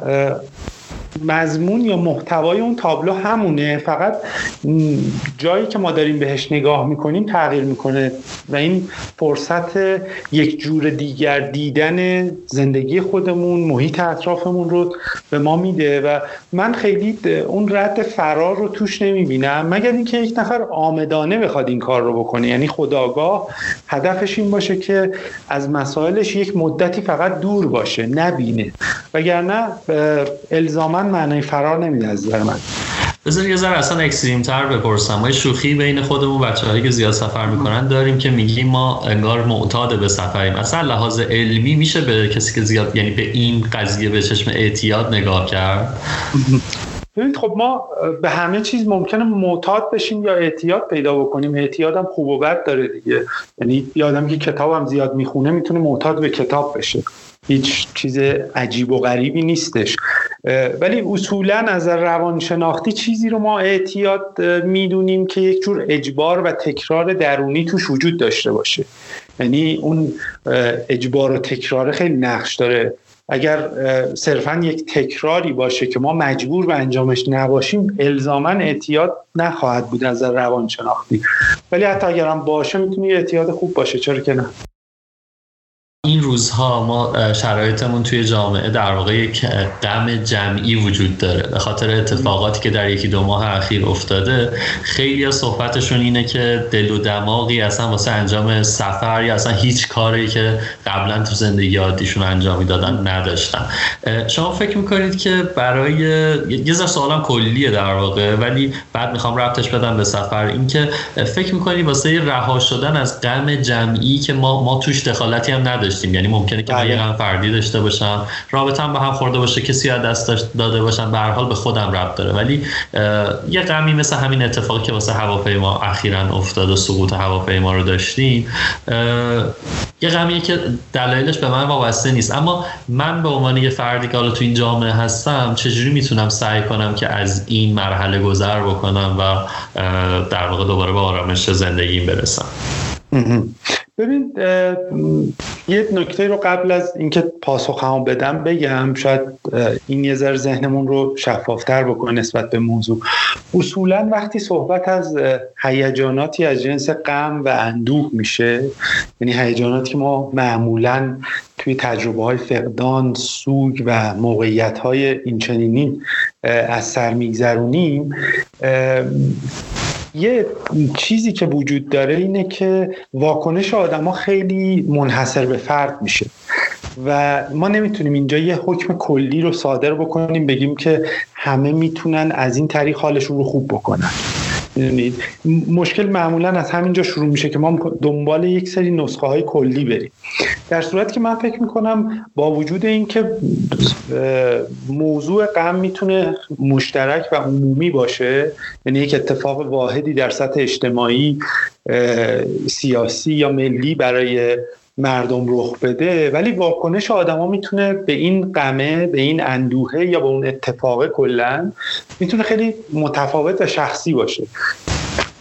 مضمون یا محتوای اون تابلو همونه. فقط جایی که ما داریم بهش نگاه می‌کنیم تغییر می‌کنه. و این فرصت یک جور دیگر دیدن زندگی خودمون محیط اطرافمون رو به ما میده. و من خیلی اون رد فرار رو توش نمی‌بینم. مگر اینکه یک نفر آمدانه بخواد این کار رو بکنه. یعنی خداگاه هدفش این باشه که از مسائلش یک مدتی فقط دور باشه نبینه. وگرنه الزاما معنی فرار نمیده از نظر من. بذار یه ذره اصلا اکستریم تر بپرسم. ما شوخی بین خودمون بچه هایی که زیاد سفر می‌کنن داریم که میگیم ما انگار معتاد به سفریم؟ اصلا لحاظ علمی میشه به کسی که زیاد یعنی به این قضیه به چشم اعتیاد نگاه کرد؟ ببینید خب ما به همه چیز ممکنه معتاد بشیم یا اعتیاد پیدا بکنیم. اعتیاد هم خوب و بد داره دیگه. یعنی یه آدمی که کتاب هم زیاد می‌خونه می‌تونه معتاد به کتاب بشه. هیچ چیز عجیب و غریبی نیستش. ولی اصولا از روانشناختی چیزی رو ما اعتیاد می‌دونیم که یک جور اجبار و تکرار درونی توش وجود داشته باشه. یعنی اون اجبار و تکرار خیلی نقش داره. اگر صرفا یک تکراری باشه که ما مجبور به انجامش نباشیم الزاما اعتیاد نخواهد بود از روانشناختی. ولی حتی اگرم باشه می‌تونه اعتیاد خوب باشه. چرا که نه؟ این روزها ما شرایطمون توی جامعه در واقع یک غم جمعی وجود داره. به خاطر اتفاقاتی که در یکی دو ماه اخیر افتاده خیلی صحبتشون اینه که دل و دماغی اصلا واسه انجام سفر یا اصلا هیچ کاری که قبلا تو زندگی عادیشون انجام می‌دادن نداشتن. شما فکر می‌کنید که برای یه ذره سوالم کلیه در واقع ولی بعد می‌خوام ربطش بدم به سفر. اینکه فکر می‌کنید واسه رها شدن از غم جمعی که ما ما توش دخالتی هم نداشتیم نداشتیم یعنی ممکنه که من یه غم فردی داشته باشم. رابطم به هم خورده باشه کسی از دست داده باشم به هر حال به خودم ربط داره. ولی یه غمی مثل همین اتفاقی که واسه هواپیما اخیرا افتاد و سقوط هواپیما رو داشتیم یه غمیه که دلایلش به من وابسته نیست. اما من به عنوان یه فردی که حالا تو این جامعه هستم چجوری می‌تونم سعی کنم که از این مرحله گذر بکنم و در واقع دوباره به آرامش زندگیم برسم؟ ببین یه نکته رو قبل از اینکه پاسخ هم بدم بگم شاید این یه ذره ذهنمون رو شفافتر بکنه نسبت به موضوع. اصولا وقتی صحبت از هیجاناتی از جنس غم و اندوه میشه یعنی هیجاناتی که ما معمولا توی تجربه های فقدان سوگ و موقعیت های اینچنینی از سر میگذرونیم یه چیزی که وجود داره اینه که واکنش آدما خیلی منحصر به فرد میشه. و ما نمی‌تونیم اینجا یه حکم کلی رو صادر بکنیم بگیم که همه می‌تونن از این طریق حالشون رو خوب بکنن. می‌دونید. مشکل معمولا از همینجا شروع میشه که ما دنبال یک سری نسخه های کلی بریم. در صورت که من فکر می‌کنم با وجود اینکه موضوع غم می‌تونه مشترک و عمومی باشه یعنی یک اتفاق واحدی در سطح اجتماعی سیاسی یا ملی برای مردم رخ بده ولی واکنش آدما می‌تونه به این غمه به این اندوهه یا به اون اتفاق کلا می‌تونه خیلی متفاوت و شخصی باشه.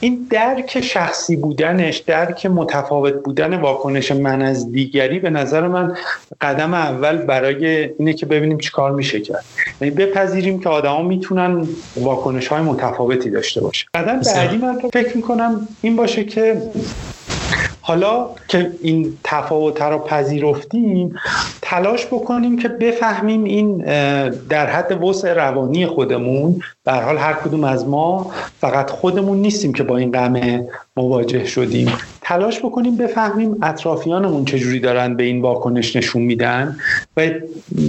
این درک شخصی بودنش درک متفاوت بودن واکنش من از دیگری به نظر من قدم اول برای اینه که ببینیم چی کار میشه کرد. یعنی بپذیریم که آدما می‌تونن واکنش های متفاوتی داشته باشه. قدم بعدی من فکر می‌کنم این باشه که حالا که این تفاوت را پذیرفتیم تلاش بکنیم که بفهمیم این در حد وسع روانی خودمون به حال هر کدوم از ما فقط خودمون نیستیم که با این غم مواجه شدیم. تلاش بکنیم بفهمیم اطرافیانمون چجوری دارن به این واکنش نشون میدن و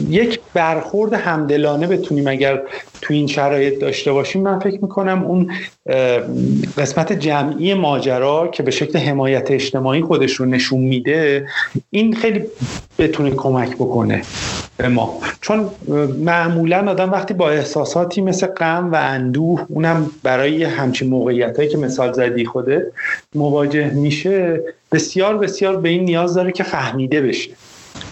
یک برخورد همدلانه بتونیم اگر تو این شرایط داشته باشیم. من فکر می‌کنم اون قسمت جمعی ماجرا که به شکل حمایت اجتماعی خودش رو نشون میده این خیلی بتونه کمک بکنه به ما. چون معمولا آدم وقتی با احساساتی مثل غم و اندوه اونم برای همچین موقعیت هایی که مثال زدی خوده مواجه میشه. بسیار بسیار به این نیاز داره که فهمیده بشه.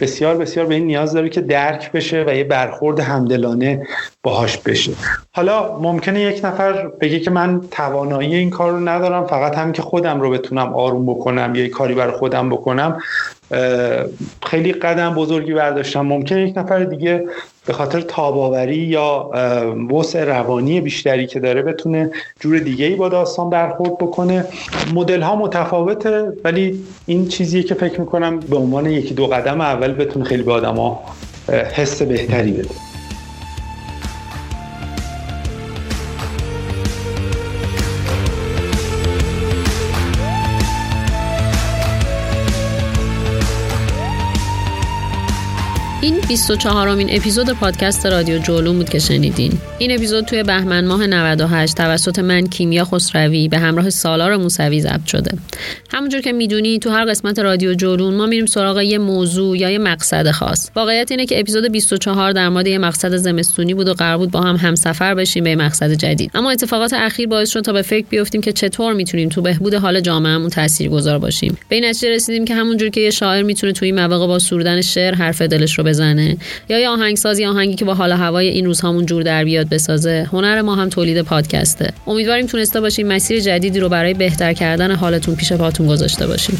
بسیار بسیار به این نیاز داره که درک بشه و یه برخورد همدلانه باهاش بشه. حالا ممکنه یک نفر بگه که من توانایی این کار رو ندارم فقط هم که خودم رو بتونم آروم بکنم یا کاری برای خودم بکنم. خیلی قدم بزرگی برداشتم ممکنه یک نفر دیگه به خاطر تاباوری یا وسع روانی بیشتری که داره بتونه جور دیگه ای با داستان برخورد بکنه. مدل ها متفاوته ولی این چیزیه که فکر می‌کنم به عنوان یکی دو قدم اول بتونه خیلی به آدما حس بهتری بده. این 24 امین اپیزود پادکست رادیو جولون بود که شنیدین. این اپیزود توی بهمن ماه 98 توسط من کیمیا خسروی به همراه سالار موسوی ضبط شده. همونجور که می‌دونی تو هر قسمت رادیو جولون ما میریم سراغ یه موضوع یا یه مقصد خاص. واقعیت اینه که اپیزود 24 در مورد یه مقصد زمستونی بود و قرار بود با هم همسفر بشیم به مقصد جدید. اما اتفاقات اخیر باعث شد تا به فکر بیفتیم که چطور می‌تونیم تو بهبود حال جامعهمون تاثیرگذار باشیم. به این نتیجه رسیدیم که همونجور که یه شاعر می‌تونه توی این مواقع با سرودن شعر حرف دلش رو بزنه یا یه یا آهنگی که با حال هوای این روزهامون جور در بیاد بسازه. هنر ما هم تولید پادکسته. امیدواریم تونسته باشیم مسیر جدیدی رو برای بهتر کردن حالتون پیش پاتون گذاشته باشیم